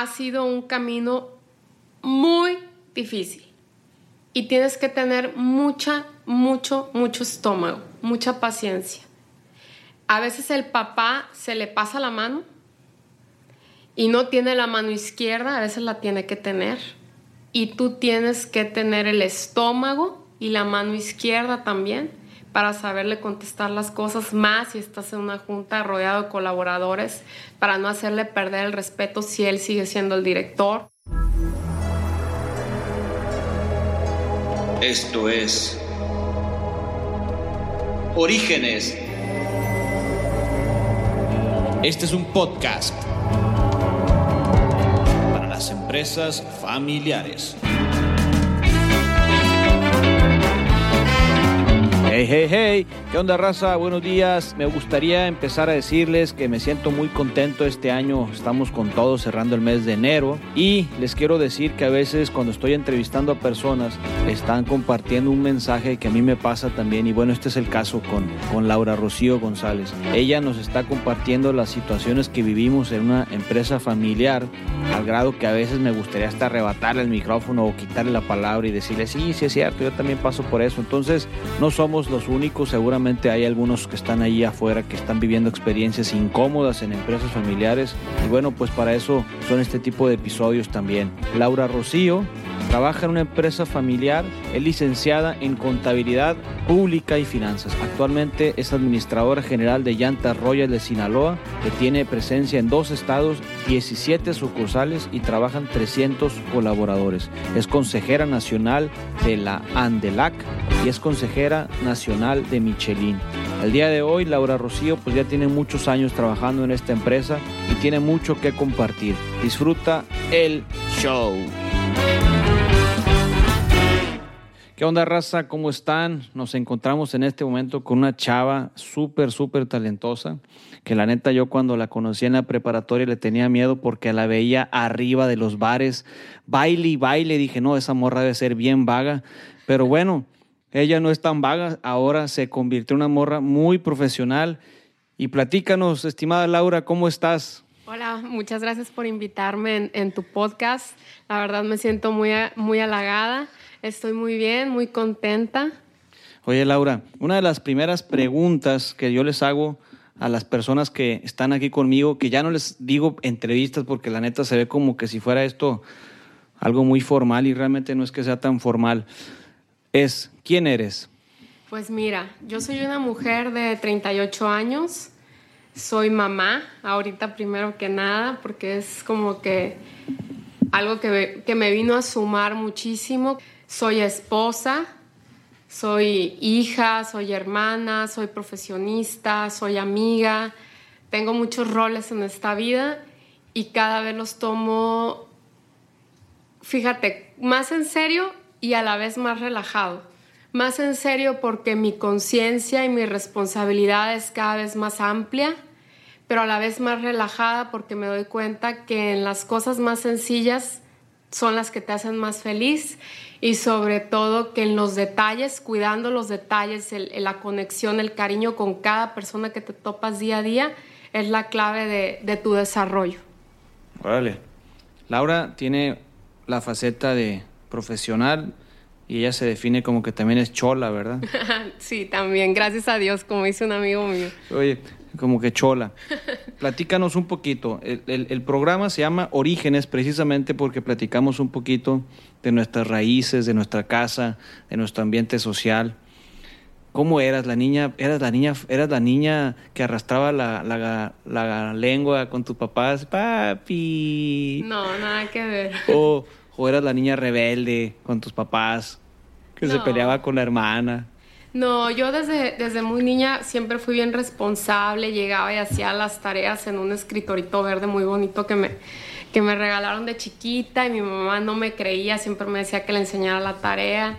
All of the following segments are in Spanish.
ha sido un camino muy difícil y tienes que tener mucha, mucho, mucho estómago, mucha paciencia. A veces el papá se le pasa la mano y no tiene la mano izquierda, a veces la tiene que tener. Y tú tienes que tener el estómago y la mano izquierda también para saberle contestar las cosas más si estás en una junta rodeado de colaboradores, para no hacerle perder el respeto si él sigue siendo el director. Esto es Orígenes. Este es un podcast para las empresas familiares. Hey, hey, hey, ¿qué onda raza? Buenos días. Me gustaría empezar a decirles que me siento muy contento este año. Estamos con todo cerrando el mes de enero y les quiero decir que a veces cuando estoy entrevistando a personas están compartiendo un mensaje que a mí me pasa también y bueno, este es el caso con, con Laura Rocío González. Ella nos está compartiendo las situaciones que vivimos en una empresa familiar al grado que a veces me gustaría hasta arrebatarle el micrófono o quitarle la palabra y decirle, sí, sí es cierto, yo también paso por eso. Entonces, no somos los únicos, seguramente hay algunos que están ahí afuera que están viviendo experiencias incómodas en empresas familiares y bueno, pues para eso son este tipo de episodios también. Laura Rocío Trabaja en una empresa familiar, es licenciada en contabilidad pública y finanzas. Actualmente es administradora general de Llantas Royal de Sinaloa, que tiene presencia en dos estados, 17 sucursales y trabajan 300 colaboradores. Es consejera nacional de la ANDELAC y es consejera nacional de Michelin. Al día de hoy, Laura Rocío pues ya tiene muchos años trabajando en esta empresa y tiene mucho que compartir. Disfruta el show. ¿Qué onda, raza? ¿Cómo están? Nos encontramos en este momento con una chava súper, súper talentosa, que la neta yo cuando la conocí en la preparatoria le tenía miedo porque la veía arriba de los bares, baile y baile. Dije, no, esa morra debe ser bien vaga. Pero bueno, ella no es tan vaga, ahora se convirtió en una morra muy profesional. Y platícanos, estimada Laura, ¿cómo estás? Hola, muchas gracias por invitarme en, en tu podcast. La verdad me siento muy, muy halagada Estoy muy bien, muy contenta. Oye, Laura, una de las primeras preguntas que yo les hago a las personas que están aquí conmigo, que ya no les digo entrevistas porque la neta se ve como que si fuera esto algo muy formal y realmente no es que sea tan formal, es, ¿quién eres? Pues mira, yo soy una mujer de 38 años, soy mamá, ahorita primero que nada, porque es como que algo que, que me vino a sumar muchísimo. Soy esposa, soy hija, soy hermana, soy profesionista, soy amiga, tengo muchos roles en esta vida y cada vez los tomo, fíjate, más en serio y a la vez más relajado. Más en serio porque mi conciencia y mi responsabilidad es cada vez más amplia, pero a la vez más relajada porque me doy cuenta que en las cosas más sencillas son las que te hacen más feliz y sobre todo que en los detalles, cuidando los detalles, la conexión, el cariño con cada persona que te topas día a día, es la clave de, tu desarrollo. Órale. Laura tiene la faceta de profesional y ella se define como que también es chola, ¿verdad? sí, también, gracias a Dios, como dice un amigo mío. Oye, como que chola. Platícanos un poquito. El, programa se llama Orígenes precisamente porque platicamos un poquito de nuestras raíces, de nuestra casa, de nuestro ambiente social. ¿Cómo eras la niña? ¿Eras la niña, eras la niña que arrastraba la, la, lengua con tus papás? Papi. No, nada que ver. O, o eras la niña rebelde con tus papás que se peleaba con la hermana. No, yo desde, desde muy niña siempre fui bien responsable, llegaba y hacía las tareas en un escritorito verde muy bonito que me, que me regalaron de chiquita y mi mamá no me creía, siempre me decía que le enseñara la tarea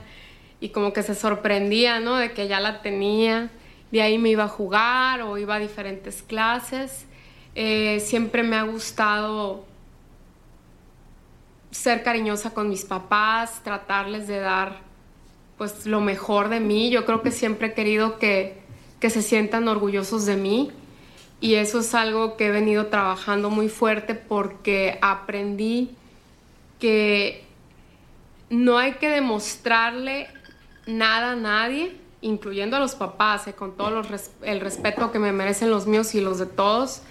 y como que se sorprendía, ¿no? De que ya la tenía. De ahí me iba a jugar o iba a diferentes clases. Eh, siempre me ha gustado ser cariñosa con mis papás, tratarles de dar pues lo mejor de mí. Yo creo que siempre he querido que, se sientan orgullosos de mí Y eso es algo que he venido trabajando muy fuerte porque aprendí que no hay que demostrarle nada a nadie, incluyendo a los papás, eh, con todo el respeto que me merecen los míos y los de todos,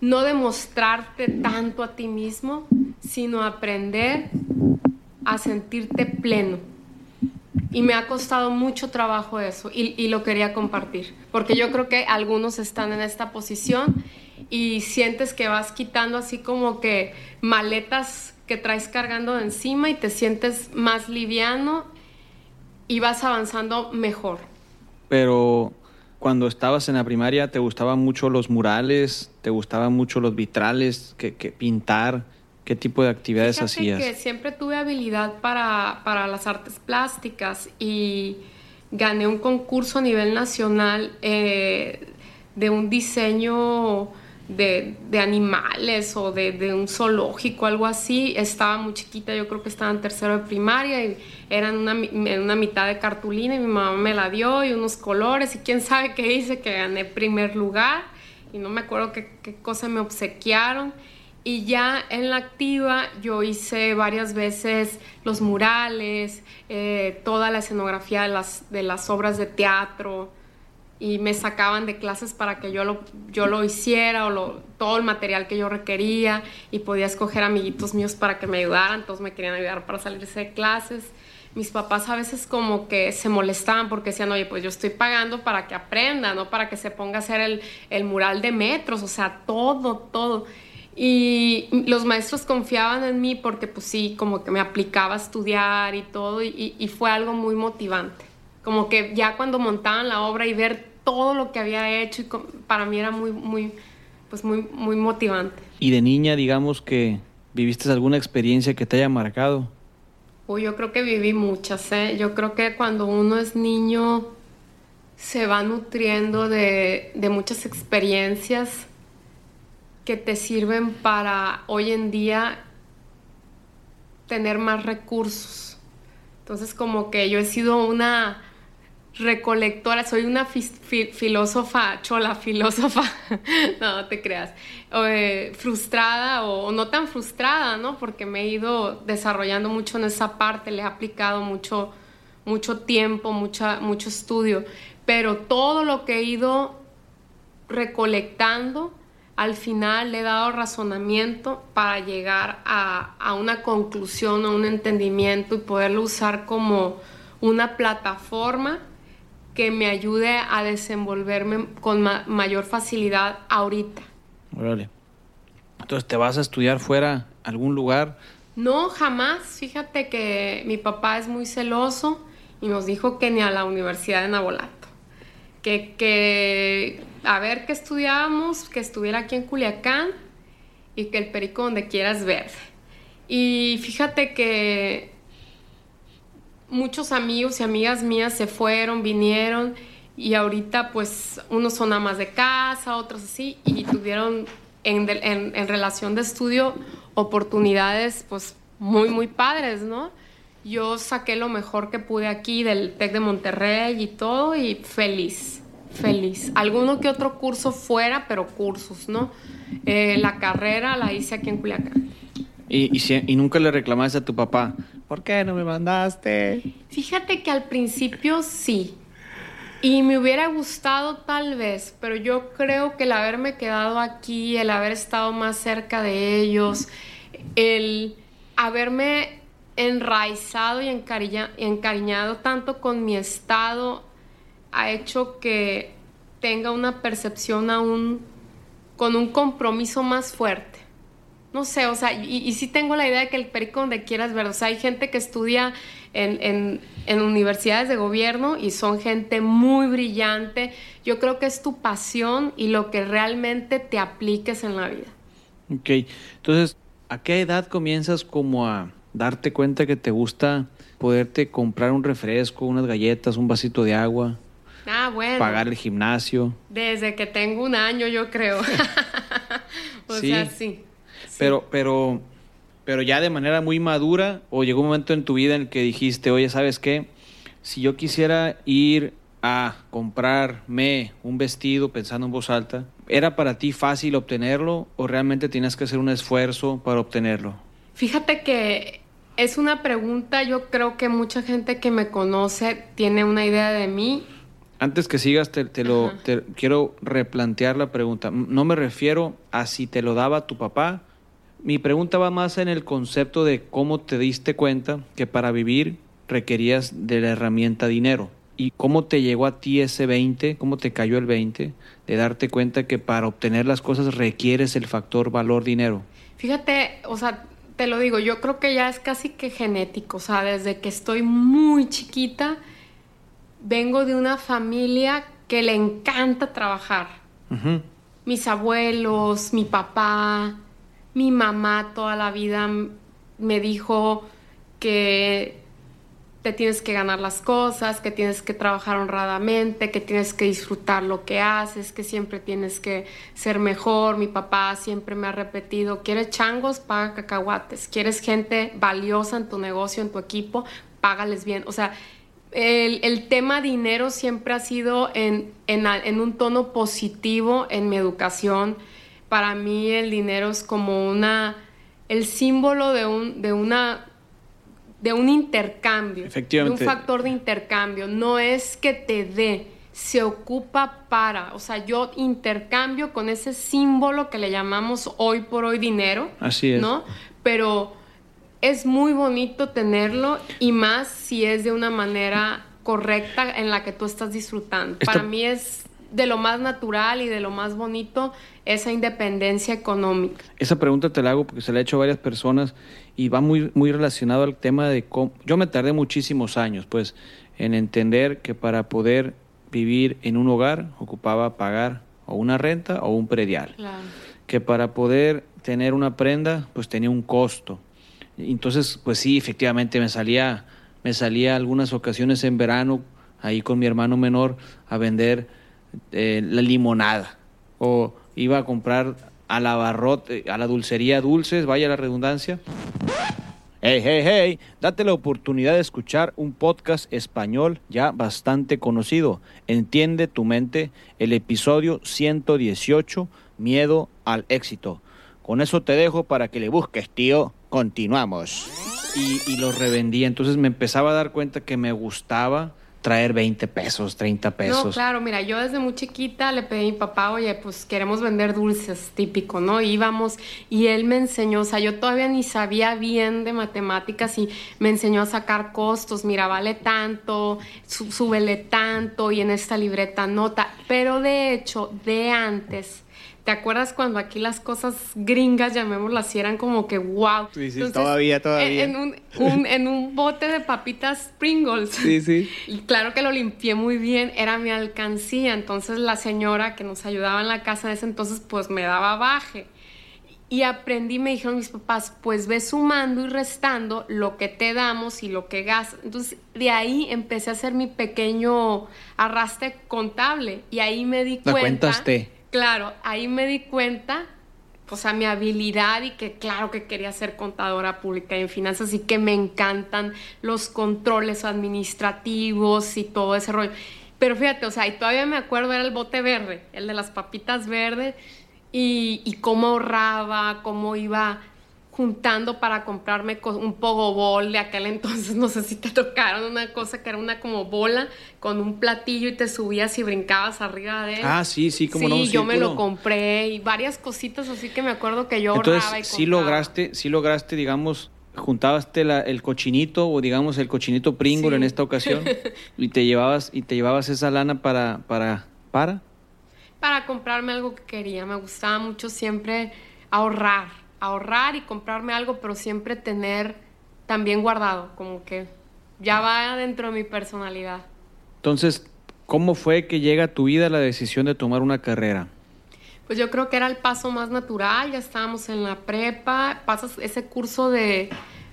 no demostrarte tanto a ti mismo, sino aprender a sentirte pleno. Y me ha costado mucho trabajo eso y, y, lo quería compartir, porque yo creo que algunos están en esta posición y sientes que vas quitando así como que maletas que traes cargando de encima y te sientes más liviano y vas avanzando mejor. Pero cuando estabas en la primaria, ¿te gustaban mucho los murales? ¿Te gustaban mucho los vitrales? ¿Que, pintar? ¿Qué tipo de actividades Fíjate hacías? que siempre tuve habilidad para, para, las artes plásticas y gané un concurso a nivel nacional eh, de un diseño de, de animales o de, de, un zoológico, algo así. Estaba muy chiquita, yo creo que estaba en tercero de primaria y eran una, una mitad de cartulina y mi mamá me la dio y unos colores y quién sabe qué hice, que gané primer lugar y no me acuerdo qué, qué cosa me obsequiaron. Y ya en la activa yo hice varias veces los murales, eh, toda la escenografía de las, de las obras de teatro, y me sacaban de clases para que yo lo, yo lo hiciera o lo, todo el material que yo requería y podía escoger amiguitos míos para que me ayudaran, todos me querían ayudar para salirse de clases. Mis papás a veces como que se molestaban porque decían, oye, pues yo estoy pagando para que aprenda, no para que se ponga a hacer el, el mural de metros, o sea, todo, todo. Y los maestros confiaban en mí porque pues sí, como que me aplicaba a estudiar y todo, y, y fue algo muy motivante. Como que ya cuando montaban la obra y ver todo lo que había hecho y para mí era muy, muy, pues muy, muy motivante. ¿Y de niña, digamos que viviste alguna experiencia que te haya marcado? Uy, yo creo que viví muchas, ¿eh? Yo creo que cuando uno es niño se va nutriendo de, de muchas experiencias que te sirven para hoy en día tener más recursos. Entonces como que yo he sido una recolectora, soy una filósofa, chola filósofa, no, te creas, eh, frustrada o, no tan frustrada, ¿no? Porque me he ido desarrollando mucho en esa parte, le he aplicado mucho, mucho tiempo, mucha, mucho estudio, pero todo lo que he ido recolectando, al final le he dado razonamiento para llegar a, a una conclusión, a un entendimiento y poderlo usar como una plataforma que me ayude a desenvolverme con mayor facilidad ahorita. Órale. Entonces, ¿te vas a estudiar fuera algún lugar? No, jamás. Fíjate que mi papá es muy celoso y nos dijo que ni a la Universidad de Nabolato. Que, que a ver qué estudiábamos, que estuviera aquí en Culiacán y que el perico donde quieras verde. Y fíjate que muchos amigos y amigas mías se fueron, vinieron y ahorita pues unos son amas de casa, otros así, y tuvieron en, relación de estudio oportunidades pues muy, muy padres, ¿no? Yo saqué lo mejor que pude aquí del TEC de Monterrey y todo y feliz, feliz. Alguno que otro curso fuera, pero cursos, ¿no? Eh, la carrera la hice aquí en Culiacán. ¿Y, y, y nunca le reclamaste a tu papá? ¿Por qué no me mandaste? Fíjate que al principio sí. Y me hubiera gustado tal vez, pero yo creo que el haberme quedado aquí, el haber estado más cerca de ellos, el haberme enraizado y encariñado tanto con mi estado ha hecho que tenga una percepción aún con un compromiso más fuerte no sé, o sea, y, sí tengo la idea de que el perico donde quieras ver, o sea, hay gente que estudia en, universidades de gobierno y son gente muy brillante. Yo creo que es tu pasión y lo que realmente te apliques en la vida. Ok, entonces, ¿a qué edad comienzas como a darte cuenta que te gusta poderte comprar un refresco, unas galletas, un vasito de agua? Ah, bueno. Pagar el gimnasio. Desde que tengo un año, yo creo. o sea, sí. Pero, pero, pero ya de manera muy madura, o llegó un momento en tu vida en el que dijiste, oye, ¿sabes qué? Si yo quisiera ir a comprarme un vestido pensando en voz alta, ¿Era para ti fácil obtenerlo o realmente tienes que hacer un esfuerzo para obtenerlo? Fíjate que es una pregunta, yo creo que mucha gente que me conoce tiene una idea de mí. Antes que sigas, te, lo quiero replantear la pregunta. No me refiero a si te lo daba tu papá. Mi pregunta va más en el concepto de cómo te diste cuenta que para vivir requerías de la herramienta dinero. ¿Y cómo te llegó a ti ese 20? ¿Cómo te cayó el 20? De darte cuenta que para obtener las cosas requieres el factor valor dinero. Fíjate, o sea, te lo digo, yo creo que ya es casi que genético, o sea, desde que estoy muy chiquita, vengo de una familia que le encanta trabajar. Mis abuelos, mi papá, mi mamá toda la vida me dijo que te tienes que ganar las cosas, que tienes que trabajar honradamente, que tienes que disfrutar lo que haces, que siempre tienes que ser mejor. Mi papá siempre me ha repetido, quieres changos, paga cacahuates, quieres gente valiosa en tu negocio, en tu equipo, págales bien. O sea, el, tema dinero siempre ha sido en, en un tono positivo en mi educación. Para mí el dinero es como una, el símbolo de, un, de una de un intercambio, de un factor de intercambio. No es que te dé, se ocupa para, o sea, yo intercambio con ese símbolo que le llamamos hoy por hoy dinero. Así es. ¿No? Pero es muy bonito tenerlo y más si es de una manera correcta en la que tú estás disfrutando. Para mí es de lo más natural y de lo más bonito esa independencia económica. Esa pregunta te la hago porque se la he hecho a varias personas y va muy, muy relacionado al tema de cómo... Yo me tardé muchísimos años, pues, en entender que para poder vivir en un hogar ocupaba pagar o una renta o un predial. Que para poder tener una prenda, pues tenía un costo. Entonces, pues sí, efectivamente me salía, me salía algunas ocasiones en verano ahí con mi hermano menor a vender eh, la limonada o iba a comprar a la barrote, a la dulcería dulces, vaya la redundancia. Hey, hey, hey, date la oportunidad de escuchar un podcast español ya bastante conocido. Entiende tu mente, el episodio 118, Miedo al éxito. Con eso te dejo para que le busques, tío. Continuamos. Y, y lo revendí, entonces me empezaba a dar cuenta que me gustaba traer 20 pesos, 30 pesos. No, claro, mira, yo desde muy chiquita le pedí a mi papá, oye, pues queremos vender dulces, típico, ¿no? Íbamos y él me enseñó, o sea, yo todavía ni sabía bien de matemáticas y me enseñó a sacar costos, mira, vale tanto, súbele tanto y en esta libreta nota, pero de hecho, de antes ¿Te acuerdas cuando aquí las cosas gringas, llamémoslas así, eran como que wow? Sí, sí, todavía, todavía. En un, en un bote de papitas Pringles. Sí, sí. Y claro que lo limpié muy bien, era mi alcancía. Entonces la señora que nos ayudaba en la casa en ese entonces, pues me daba baje. Y aprendí, me dijeron mis papás, pues ve sumando y restando lo que te damos y lo que gastas. Entonces, de ahí empecé a hacer mi pequeño arrastre contable. Y ahí me di cuenta. cuentaste claro, ahí me di cuenta, o sea, mi habilidad y que claro que quería ser contadora pública y en finanzas y que me encantan los controles administrativos y todo ese rollo. Pero fíjate, o sea, y todavía me acuerdo, era el bote verde, el de las papitas verdes, y, y cómo ahorraba, cómo iba juntando para comprarme un pogobol de aquel entonces, no sé si te tocaron una cosa que era una como bola con un platillo y te subías y brincabas arriba de él. Ah, sí, sí, como no. Sí, yo me lo compré y varias cositas así que me acuerdo que yo ahorraba y sí lograste, sí lograste, digamos, juntabaste el cochinito o digamos el cochinito Pringle en esta ocasión y te llevabas y te llevabas esa lana para para para para comprarme algo que quería. Me gustaba mucho siempre ahorrar ahorrar y comprarme algo, pero siempre tener también guardado, como que ya va dentro de mi personalidad. Entonces, ¿cómo fue que llega a tu vida la decisión de tomar una carrera? Pues yo creo que era el paso más natural, ya estábamos en la prepa, pasas ese curso de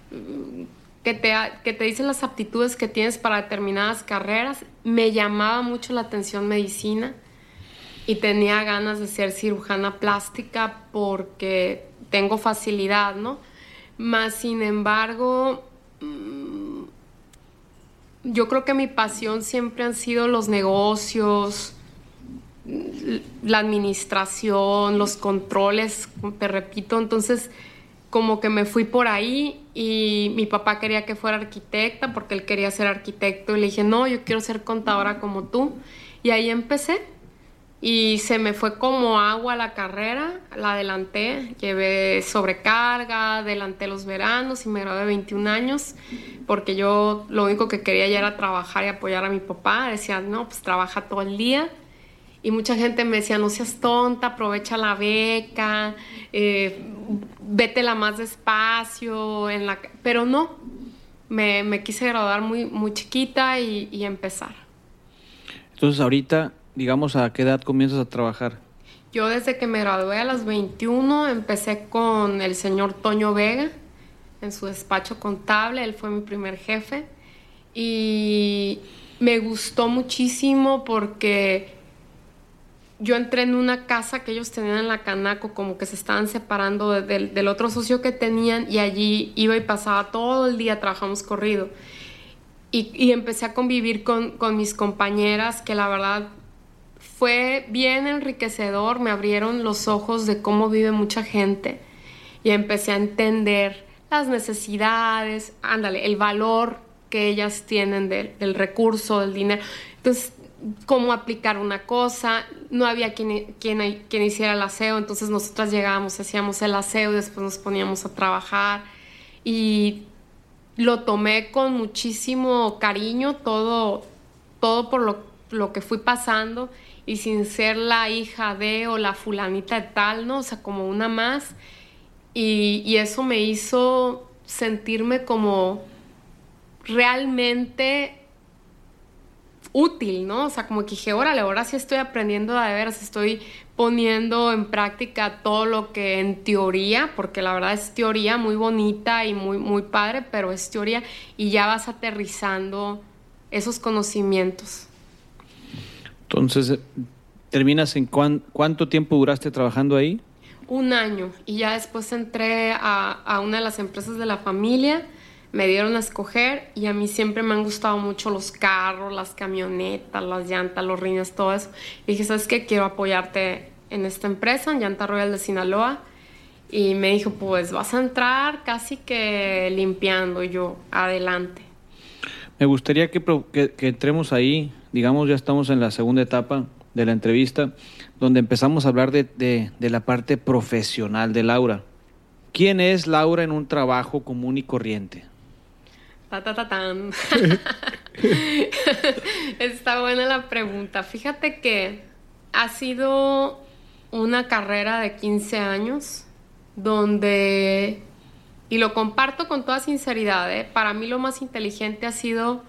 mm, que te, que te dicen las aptitudes que tienes para determinadas carreras. Me llamaba mucho la atención medicina y tenía ganas de ser cirujana plástica porque tengo facilidad, ¿no? Más sin embargo, mm, yo creo que mi pasión siempre han sido los negocios, la administración, los controles, te repito, entonces como que me fui por ahí y mi papá quería que fuera arquitecta porque él quería ser arquitecto y le dije, no, yo quiero ser contadora como tú. Y ahí empecé y se me fue como agua la carrera, la adelanté, llevé sobrecarga, adelanté los veranos y me gradué de 21 años porque yo lo único que quería ya era trabajar y apoyar a mi papá. Decía, no, pues trabaja todo el día. Y mucha gente me decía, no seas tonta, aprovecha la beca, eh, vete la más despacio, en la... pero no, me, quise graduar muy, muy chiquita y, y, empezar. Entonces ahorita, digamos, ¿a qué edad comienzas a trabajar? Yo desde que me gradué a los 21 empecé con el señor Toño Vega en su despacho contable, él fue mi primer jefe y me gustó muchísimo porque yo entré en una casa que ellos tenían en la Canaco, como que se estaban separando del otro socio que tenían y allí iba y pasaba todo el día, trabajamos corrido. Y, empecé a convivir con, con, mis compañeras, que la verdad fue bien enriquecedor, me abrieron los ojos de cómo vive mucha gente y empecé a entender las necesidades, ándale, el valor que ellas tienen del recurso, del dinero. Entonces cómo aplicar una cosa, no había quien, quien, hiciera el aseo, entonces nosotras llegábamos, hacíamos el aseo, después nos poníamos a trabajar y lo tomé con muchísimo cariño, todo, todo por lo, lo que fui pasando y sin ser la hija de o la fulanita de tal, ¿no? O sea, como una más. Y, eso me hizo sentirme como realmente útil, ¿no? O sea, como que dije, órale, ahora sí estoy aprendiendo de veras, estoy poniendo en práctica todo lo que en teoría, porque la verdad es teoría muy bonita y muy, muy padre, pero es teoría y ya vas aterrizando esos conocimientos. Entonces, ¿terminas en cuánto tiempo duraste trabajando ahí? Un año y ya después entré a, a una de las empresas de la familia me dieron a escoger y a mí siempre me han gustado mucho los carros, las camionetas, las llantas, los rines, todo eso. Y dije, ¿sabes qué? Quiero apoyarte en esta empresa, en Llanta Royal de Sinaloa. Y me dijo, pues vas a entrar casi que limpiando. Y yo, adelante. Me gustaría que, que, entremos ahí, digamos, ya estamos en la segunda etapa de la entrevista, donde empezamos a hablar de, de, de la parte profesional de Laura. ¿Quién es Laura en un trabajo común y corriente? Ta, ta, ta, tan. Está buena la pregunta. Fíjate que ha sido una carrera de 15 años donde, y lo comparto con toda sinceridad, ¿eh? para mí lo más inteligente ha sido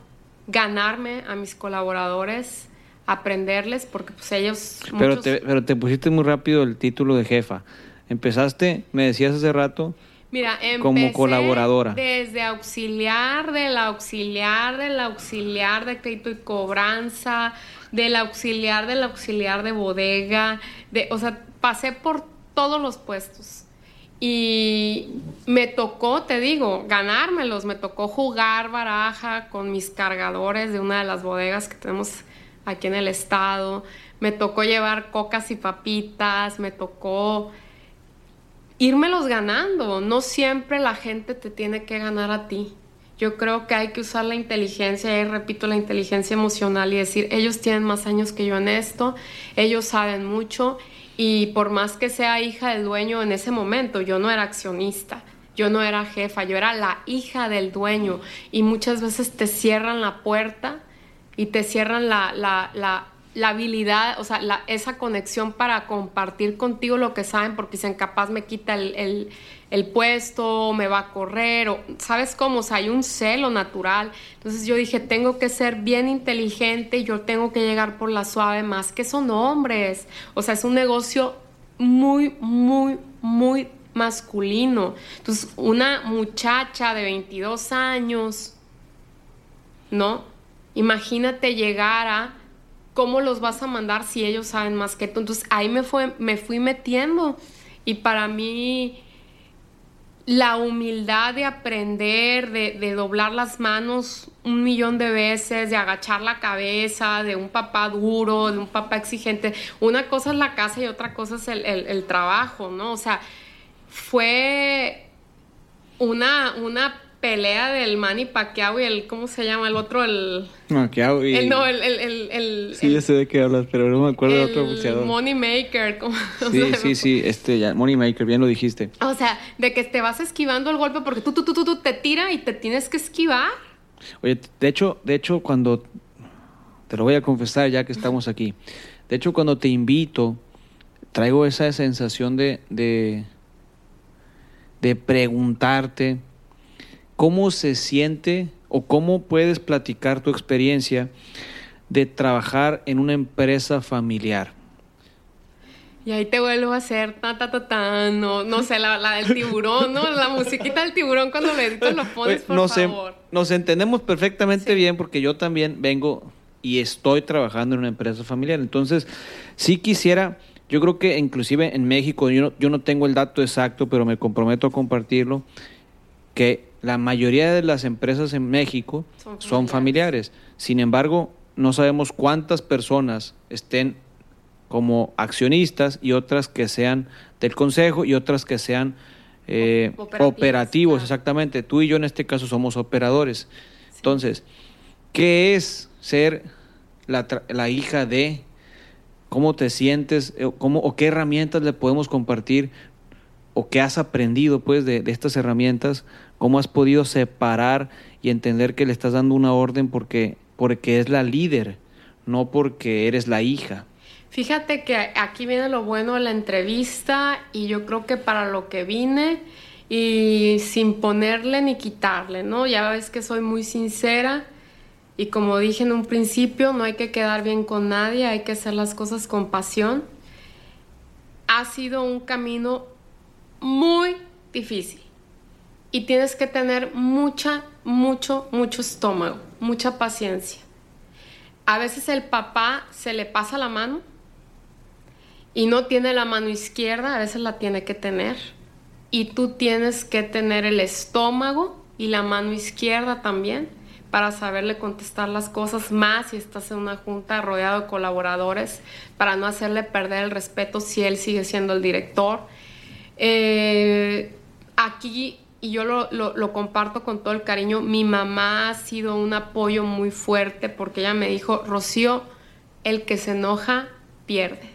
ganarme a mis colaboradores, aprenderles, porque pues ellos... Pero, te, pero te pusiste muy rápido el título de jefa. Empezaste, me decías hace rato, Mira, como colaboradora. Desde auxiliar, del auxiliar, del auxiliar de crédito y cobranza, del auxiliar, del auxiliar de bodega, de, o sea, pasé por todos los puestos. Y me tocó, te digo, ganármelos, me tocó jugar baraja con mis cargadores de una de las bodegas que tenemos aquí en el estado, me tocó llevar cocas y papitas, me tocó los ganando. No siempre la gente te tiene que ganar a ti. Yo creo que hay que usar la inteligencia, y repito, la inteligencia emocional y decir, ellos tienen más años que yo en esto, ellos saben mucho y por más que sea hija del dueño en ese momento, yo no era accionista, yo no era jefa, yo era la hija del dueño. Y muchas veces te cierran la puerta y te cierran la, la, la la habilidad, o sea, esa conexión para compartir contigo lo que saben, porque dicen, capaz me quita el, el, puesto, me va a correr, o sabes cómo, o sea, hay un celo natural. Entonces yo dije, tengo que ser bien inteligente, yo tengo que llegar por la suave más, que son hombres. O sea, es un negocio muy, muy, muy masculino. Entonces, una muchacha de 22 años, ¿no? Imagínate llegar a ¿cómo los vas a mandar si ellos saben más que tú? Entonces ahí me, fue, me fui metiendo y para mí la humildad de aprender, de, doblar las manos un millón de veces, de agachar la cabeza, de un papá duro, de un papá exigente. Una cosa es la casa y otra cosa es el, el, el trabajo, ¿no? O sea, fue una, una pelea del Manny Pacquiao y el, ¿cómo se llama? El otro, el... Pacquiao y... El, no, el... el, el, sí, ya sé de qué hablas, pero no me acuerdo del otro boxeador. Money Maker. ¿cómo? Sí, sea, sí, sí, este, ya, Money Maker, bien lo dijiste. O sea, de que te vas esquivando el golpe porque tú, tú, tú, tú, tú te tira y te tienes que esquivar. Oye, de hecho, de hecho, cuando... Te lo voy a confesar ya que estamos aquí. De hecho, cuando te invito, traigo esa sensación de... de de preguntarte cómo se siente o cómo puedes platicar tu experiencia de trabajar en una empresa familiar. Y ahí te vuelvo a hacer ta ta ta ta, no, no sé, la, la del tiburón, ¿no? La musiquita del tiburón cuando lo editas lo pones, por nos favor. nos entendemos perfectamente sí. bien porque yo también vengo y estoy trabajando en una empresa familiar. Entonces, sí quisiera, yo creo que inclusive en México, yo no, yo no tengo el dato exacto, pero me comprometo a compartirlo, que la mayoría de las empresas en México son familiares. son familiares. Sin embargo, no sabemos cuántas personas estén como accionistas y otras que sean del consejo y otras que sean eh, operativos, claro. exactamente. Tú y yo en este caso somos operadores. Sí. Entonces, ¿qué es ser la, la, hija de? ¿Cómo te sientes? ¿Cómo, ¿O qué herramientas le podemos compartir? ¿O qué has aprendido pues de, de estas herramientas cómo has podido separar y entender que le estás dando una orden porque, porque es la líder, no porque eres la hija. Fíjate que aquí viene lo bueno de la entrevista y yo creo que para lo que vine y sin ponerle ni quitarle, ¿no? Ya ves que soy muy sincera y como dije en un principio, no hay que quedar bien con nadie, hay que hacer las cosas con pasión. Ha sido un camino muy difícil y tienes que tener mucha, mucho, mucho estómago, mucha paciencia. A veces el papá se le pasa la mano y no tiene la mano izquierda, a veces la tiene que tener. Y tú tienes que tener el estómago y la mano izquierda también para saberle contestar las cosas más si estás en una junta rodeado de colaboradores, para no hacerle perder el respeto si él sigue siendo el director. Eh, aquí y yo lo, lo, lo, comparto con todo el cariño, mi mamá ha sido un apoyo muy fuerte porque ella me dijo, Rocío, el que se enoja pierde.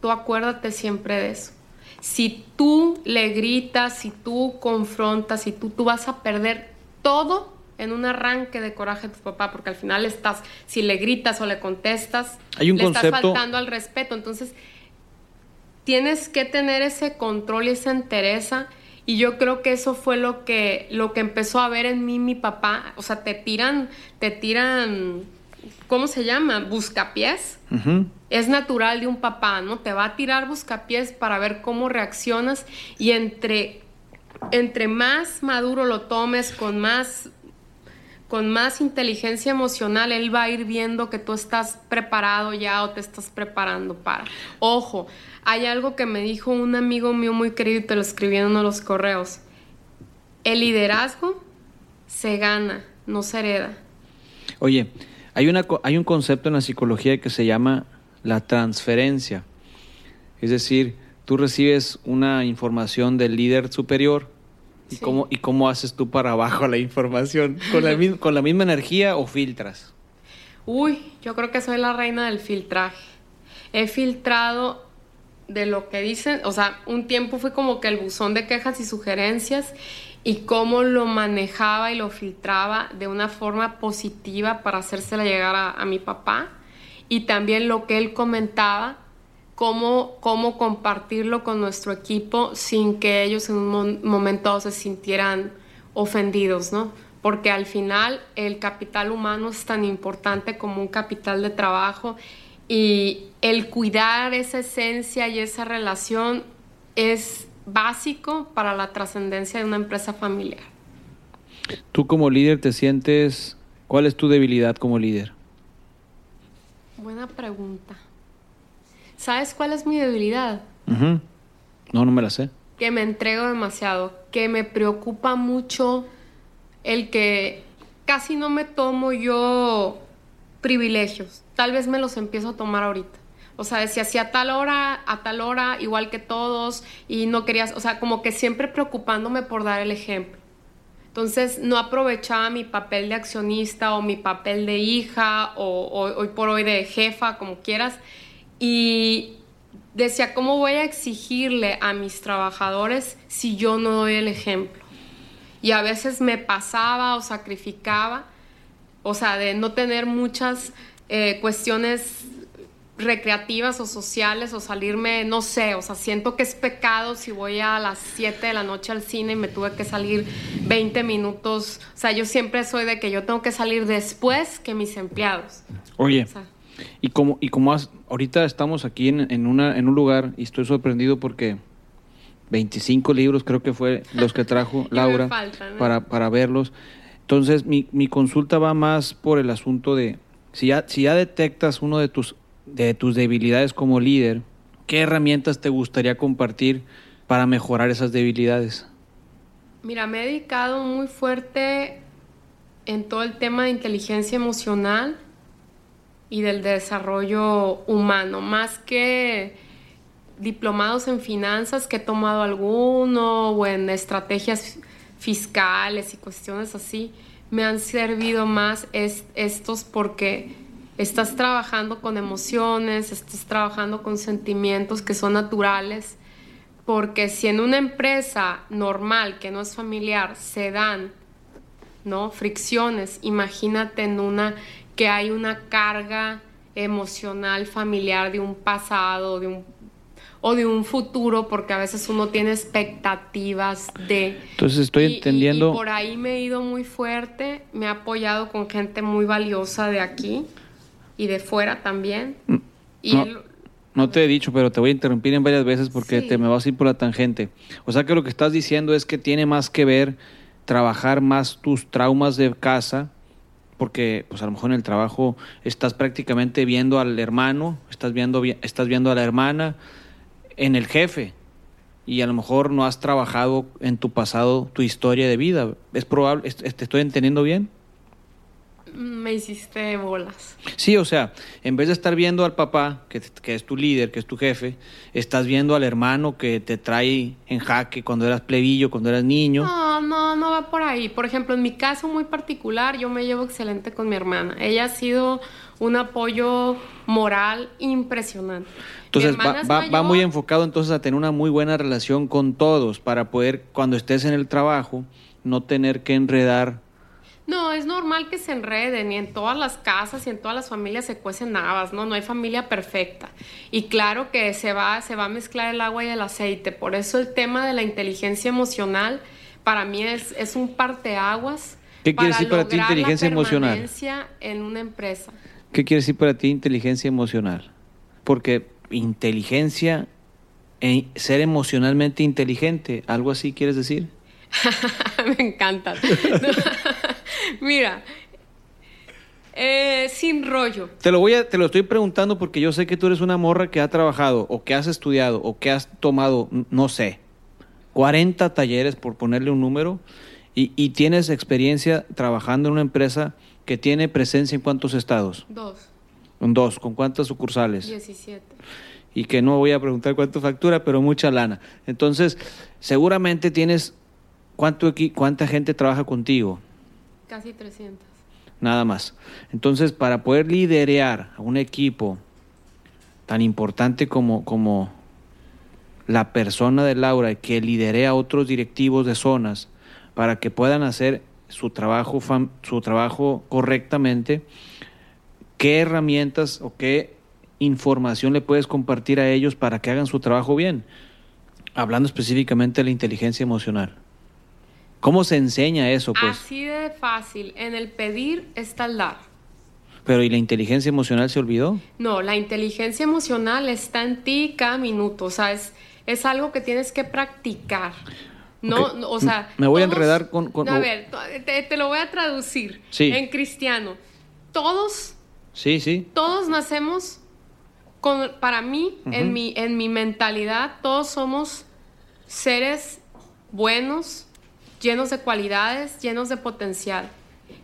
Tú acuérdate siempre de eso. Si tú le gritas, si tú confrontas, si tú, tú vas a perder todo en un arranque de coraje a tu papá, porque al final estás, si le gritas o le contestas, Hay un le concepto... estás faltando al respeto. Entonces, tienes que tener ese control y esa entereza y yo creo que eso fue lo que, lo que empezó a ver en mí mi papá. O sea, te tiran, te tiran, ¿cómo se llama? Buscapiés. Uh -huh. Es natural de un papá, ¿no? Te va a tirar buscapiés para ver cómo reaccionas y entre, entre más maduro lo tomes, con más, con más inteligencia emocional, él va a ir viendo que tú estás preparado ya o te estás preparando para. Ojo, hay algo que me dijo un amigo mío muy querido y te lo escribí en uno de los correos. El liderazgo se gana, no se hereda. Oye, hay, una, hay un concepto en la psicología que se llama la transferencia. Es decir, tú recibes una información del líder superior y, sí. cómo, y cómo haces tú para abajo la información. ¿Con la, ¿Con la misma energía o filtras? Uy, yo creo que soy la reina del filtraje. He filtrado de lo que dicen, o sea, un tiempo fue como que el buzón de quejas y sugerencias y cómo lo manejaba y lo filtraba de una forma positiva para hacérsela llegar a, mi papá y también lo que él comentaba, cómo, cómo compartirlo con nuestro equipo sin que ellos en un mo momento se sintieran ofendidos, ¿no? Porque al final el capital humano es tan importante como un capital de trabajo y el cuidar esa esencia y esa relación es básico para la trascendencia de una empresa familiar. Tú como líder te sientes, ¿cuál es tu debilidad como líder? Buena pregunta. ¿Sabes cuál es mi debilidad? Uh -huh. No, no me la sé. que me entrego demasiado, que me preocupa mucho el que casi no me tomo yo privilegios. Tal vez me los empiezo a tomar ahorita. O sea, decía, si a tal hora, a tal hora, igual que todos, y no querías, o sea, como que siempre preocupándome por dar el ejemplo. Entonces, no aprovechaba mi papel de accionista o mi papel de hija o, o hoy por hoy de jefa, como quieras. Y decía, ¿cómo voy a exigirle a mis trabajadores si yo no doy el ejemplo? Y a veces me pasaba o sacrificaba, o sea, de no tener muchas eh, cuestiones recreativas o sociales o salirme, no sé, o sea, siento que es pecado si voy a las 7 de la noche al cine y me tuve que salir 20 minutos, o sea, yo siempre soy de que yo tengo que salir después que mis empleados. Oye, O sea, y como, y como has- ahorita estamos aquí en, en una, en un lugar y estoy sorprendido porque 25 libros creo que fue los que trajo Laura ¿eh? para, para verlos. Entonces, mi, mi consulta va más por el asunto de, si ya, si ya detectas uno de tus, de tus debilidades como líder, ¿qué herramientas te gustaría compartir para mejorar esas debilidades? Mira, me he dedicado muy fuerte en todo el tema de inteligencia emocional y del desarrollo humano, más que diplomados en finanzas que he tomado alguno o en estrategias fiscales y cuestiones así, me han servido más es- estos porque estás trabajando con emociones, estás trabajando con sentimientos que son naturales, porque si en una empresa normal que no es familiar se dan ¿no? fricciones, imagínate en una que hay una carga emocional familiar de un pasado, de un o de un futuro, porque a veces uno tiene expectativas de... Entonces estoy Y- entendiendo... Y, por ahí me he ido muy fuerte, me he apoyado con gente muy valiosa de aquí y de fuera también. Y no. No te he dicho, pero te voy a interrumpir en varias veces porque Sí. te me vas a ir por la tangente. O sea que lo que estás diciendo es que tiene más que ver trabajar más tus traumas de casa, porque pues a lo mejor en el trabajo estás prácticamente viendo al hermano, estás viendo, vi- estás viendo a la hermana, en el jefe, y a lo mejor no has trabajado en tu pasado tu historia de vida. ¿Es probable? ¿Est- ¿Te estoy entendiendo bien? me hiciste bolas. Sí, o sea, en vez de estar viendo al papá, que, que es tu líder, que es tu jefe, estás viendo al hermano que te trae en jaque cuando eras plebillo, cuando eras niño. No, no, no va por ahí. Por ejemplo, en mi caso muy particular, yo me llevo excelente con mi hermana. Ella ha sido un apoyo moral impresionante. Entonces va, muy enfocado entonces a tener una muy buena relación con todos para poder, cuando estés en el trabajo, no tener que enredar. No, es normal que se enreden y en todas las casas y en todas las familias se cuecen habas, ¿no? No hay familia perfecta. Y claro que se va, se va a mezclar el agua y el aceite. Por eso el tema de la inteligencia emocional para mí es, es un parteaguas. ¿Qué quiere decir para ti inteligencia emocional? en una empresa. ¿Qué quiere decir para ti inteligencia emocional? Porque inteligencia, e ser emocionalmente inteligente, ¿algo así quieres decir? Me encanta. Mira, eh, sin rollo. Te lo voy a, te lo estoy preguntando porque yo sé que tú eres una morra que ha trabajado o que has estudiado o que has tomado, no sé, 40 talleres por ponerle un número y, y tienes experiencia trabajando en una empresa que tiene presencia en cuántos estados? Dos, En dos, ¿con cuántas sucursales? 17. Y que no voy a preguntar cuánto factura, pero mucha lana. Entonces, seguramente tienes cuánto equi- cuánta gente trabaja contigo. Casi 300. Nada más. Entonces, para poder liderear a un equipo tan importante como, como la persona de Laura, que lidere a otros directivos de zonas para que puedan hacer su trabajo, su trabajo correctamente, ¿qué herramientas o qué información le puedes compartir a ellos para que hagan su trabajo bien? Hablando específicamente de la inteligencia emocional. ¿Cómo se enseña eso? Pues? Así de fácil. En el pedir está el dar. Pero ¿y la inteligencia emocional se olvidó? No, la inteligencia emocional está en ti cada minuto. O sea, es, es algo que tienes que practicar. No, o sea. Me voy a enredar con- con- A ver, te, te lo voy a traducir Sí. en cristiano. Todos, Sí, sí. todos nacemos con, para mí, en mi, en mi mentalidad, todos somos seres buenos, llenos de cualidades, llenos de potencial.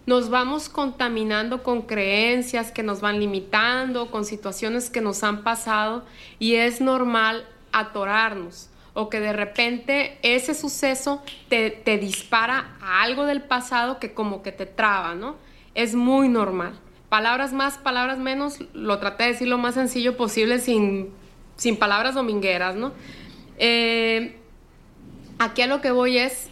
Nos vamos contaminando con creencias que nos van limitando, con situaciones que nos han pasado y es normal atorarnos o que de repente ese suceso te, te dispara a algo del pasado que como que te traba, ¿no? Es muy normal. Palabras más, palabras menos, lo traté de decir lo más sencillo posible sin, sin palabras domingueras, ¿no? Eh, aquí a lo que voy es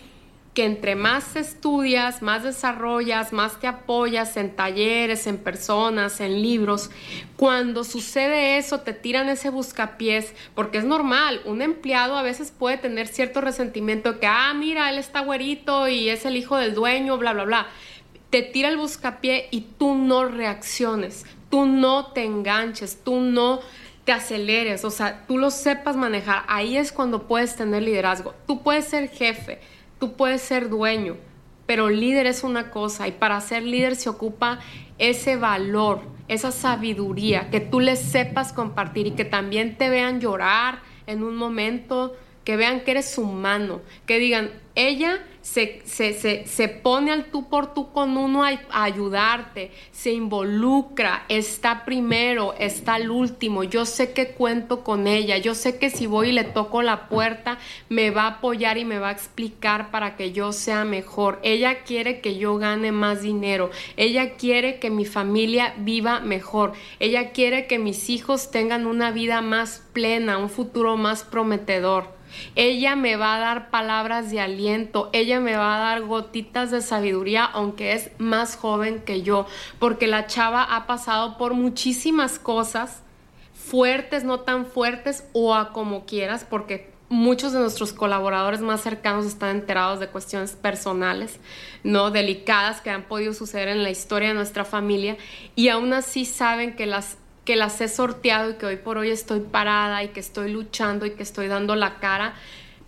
que entre más estudias, más desarrollas, más te apoyas en talleres, en personas, en libros, cuando sucede eso te tiran ese buscapiés, porque es normal, un empleado a veces puede tener cierto resentimiento que, ah, mira, él está güerito y es el hijo del dueño, bla, bla, bla. Te tira el buscapié y tú no reacciones, tú no te enganches, tú no te aceleres, o sea, tú lo sepas manejar. Ahí es cuando puedes tener liderazgo. Tú puedes ser jefe, Tú puedes ser dueño, pero líder es una cosa y para ser líder se ocupa ese valor, esa sabiduría, que tú les sepas compartir y que también te vean llorar en un momento, que vean que eres humano, que digan, ella se, se, se, pone al tú por tú con uno a, ayudarte, se involucra, está primero, está al último. Yo sé que cuento con ella, yo sé que si voy y le toco la puerta, me va a apoyar y me va a explicar para que yo sea mejor. Ella quiere que yo gane más dinero, ella quiere que mi familia viva mejor, ella quiere que mis hijos tengan una vida más plena, un futuro más prometedor. Ella me va a dar palabras de aliento, ella me va a dar gotitas de sabiduría, aunque es más joven que yo, porque la chava ha pasado por muchísimas cosas, fuertes, no tan fuertes, o a como quieras, porque muchos de nuestros colaboradores más cercanos están enterados de cuestiones personales, no delicadas que han podido suceder en la historia de nuestra familia y aún así saben que las que las he sorteado y que hoy por hoy estoy parada y que estoy luchando y que estoy dando la cara,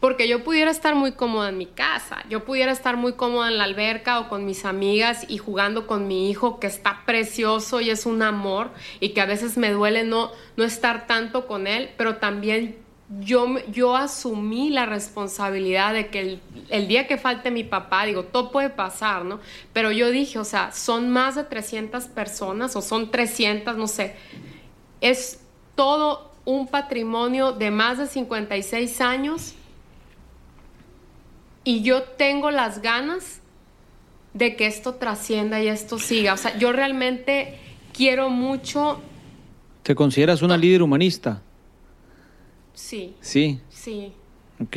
porque yo pudiera estar muy cómoda en mi casa, yo pudiera estar muy cómoda en la alberca o con mis amigas y jugando con mi hijo que está precioso y es un amor y que a veces me duele no, no estar tanto con él, pero también yo, yo asumí la responsabilidad de que el, el, día que falte mi papá, digo, todo puede pasar, ¿no? Pero yo dije, o sea, son más de 300 personas o son 300, no sé es todo un patrimonio de más de 56 años y yo tengo las ganas de que esto trascienda y esto siga. O sea, yo realmente quiero mucho... ¿Te consideras una líder humanista? Sí. Sí. Sí. Ok.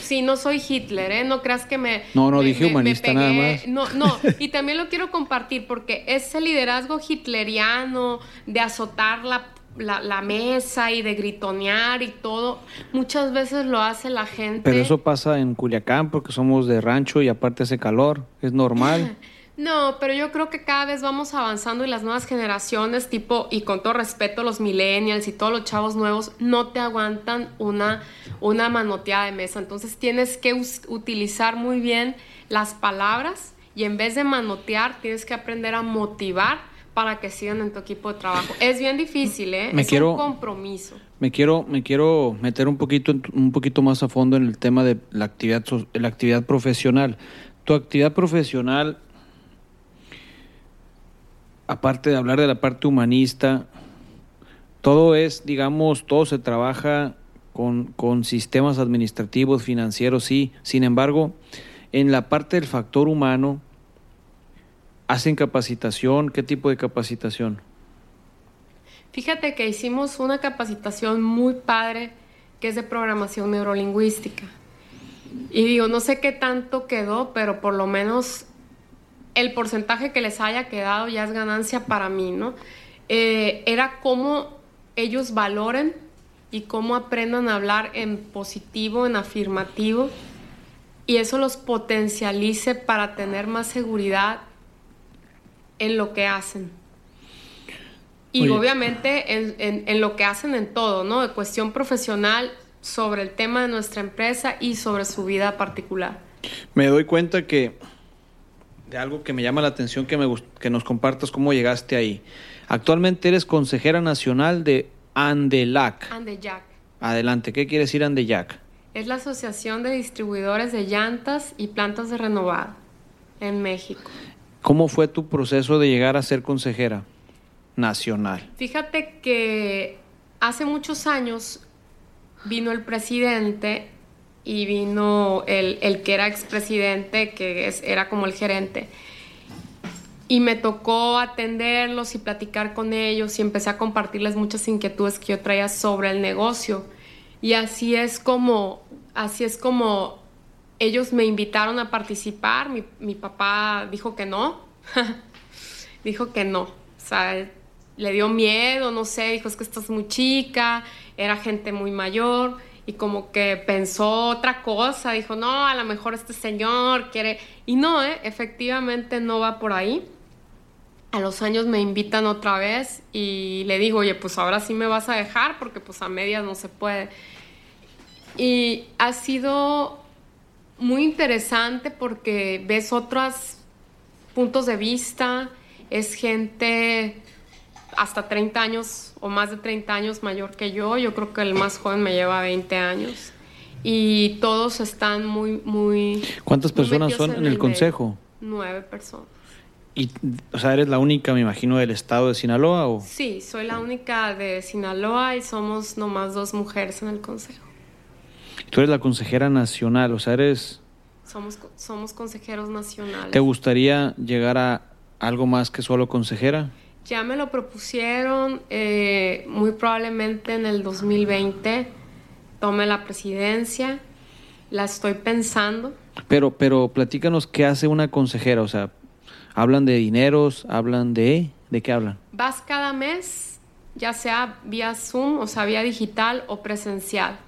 Sí, no soy Hitler, ¿eh? No creas que me... No, no, dije humanista nada más. No, no, y también lo quiero compartir porque ese liderazgo hitleriano de azotar la, la, mesa y de gritonear y todo, muchas veces lo hace la gente. Pero eso pasa en Culiacán porque somos de rancho y aparte hace calor, es normal. No, pero yo creo que cada vez vamos avanzando y las nuevas generaciones, tipo, y con todo respeto, los millennials y todos los chavos nuevos, no te aguantan una, una manoteada de mesa. Entonces tienes que utilizar muy bien las palabras y en vez de manotear, tienes que aprender a motivar para que sigan en tu equipo de trabajo. Es bien difícil, ¿eh? Me es quiero, un compromiso. Me quiero, me quiero meter un poquito, un poquito más a fondo en el tema de la actividad, la actividad profesional. Tu actividad profesional aparte de hablar de la parte humanista, todo es, digamos, todo se trabaja con, con, sistemas administrativos, financieros, sí. Sin embargo, en la parte del factor humano, ¿hacen capacitación? ¿Qué tipo de capacitación? Fíjate que hicimos una capacitación muy padre que es de programación neurolingüística. Y digo, no sé qué tanto quedó, pero por lo menos el porcentaje que les haya quedado ya es ganancia para mí, ¿no? Eh, era cómo ellos valoren y cómo aprendan a hablar en positivo, en afirmativo, y eso los potencialice para tener más seguridad en lo que hacen. Y obviamente en, en, lo que hacen en todo, ¿no? De cuestión profesional sobre el tema de nuestra empresa y sobre su vida particular. Me doy cuenta que de algo que me llama la atención que, me, que nos compartas cómo llegaste ahí. Actualmente eres consejera nacional de Andelac. Andelac. Adelante, ¿qué quiere decir Andelac? Es la Asociación de Distribuidores de Llantas y Plantas de Renovado en México. ¿Cómo fue tu proceso de llegar a ser consejera nacional? Fíjate que hace muchos años vino el presidente y vino el, el que era expresidente, que es, era como el gerente. Y me tocó atenderlos y platicar con ellos y empecé a compartirles muchas inquietudes que yo traía sobre el negocio. Y así es como, así es como ellos me invitaron a participar. Mi, mi papá dijo que no. dijo que no. O sea, le dio miedo, no sé, dijo es que estás muy chica, era gente muy mayor y como que pensó otra cosa, dijo, no, a lo mejor este señor quiere... Y no, ¿eh? efectivamente no va por ahí. A los años me invitan otra vez y le digo, oye, pues ahora sí me vas a dejar porque pues a medias no se puede. Y ha sido muy interesante porque ves otros puntos de vista, es gente hasta 30 años o más de 30 años mayor que yo. Yo creo que el más joven me lleva 20 años. Y todos están muy, muy... ¿Cuántas personas son en el, consejo? Nueve personas. Y, o sea, eres la única, me imagino, del estado de Sinaloa o... Sí, soy la única de Sinaloa y somos nomás dos mujeres en el consejo. Tú eres la consejera nacional, o sea, eres... Somos, somos consejeros nacionales. ¿Te gustaría llegar a algo más que solo consejera? Ya me lo propusieron, eh, muy probablemente en el 2020 tome la presidencia, la estoy pensando. Pero, pero platícanos qué hace una consejera, o sea, hablan de dineros, hablan de, ¿de qué hablan? Vas cada mes, ya sea vía Zoom, o sea, vía digital o presencial.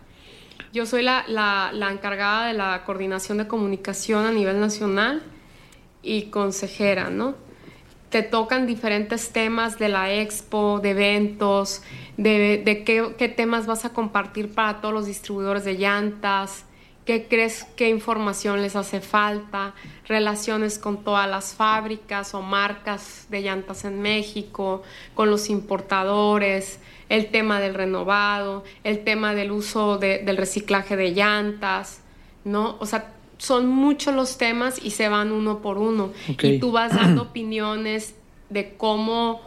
Yo soy la, la, la encargada de la coordinación de comunicación a nivel nacional y consejera, ¿no? Te tocan diferentes temas de la expo, de eventos, de, qué, temas vas a compartir para todos los distribuidores de llantas, qué crees, qué información les hace falta, relaciones con todas las fábricas o marcas de llantas en México, con los importadores, el tema del renovado, el tema del uso del reciclaje de llantas, ¿no? O sea, son muchos los temas y se van uno por uno. Y tú vas dando opiniones de cómo,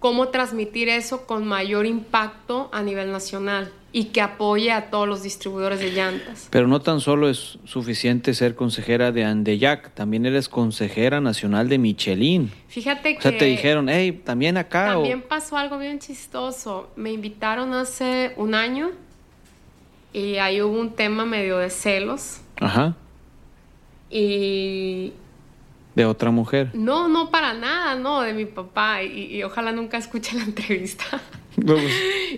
cómo transmitir eso con mayor impacto a nivel nacional y que apoye a todos los distribuidores de llantas. Pero no tan solo es suficiente ser consejera de Andeyac, también eres consejera nacional de Michelin. Fíjate que... O sea, te dijeron, hey, también acá. También pasó algo bien chistoso. Me invitaron hace un año y ahí hubo un tema medio de celos. Ajá. Y... ¿De otra mujer? No, no para nada, no, de mi papá. Y, ojalá nunca escuche la entrevista. Pues,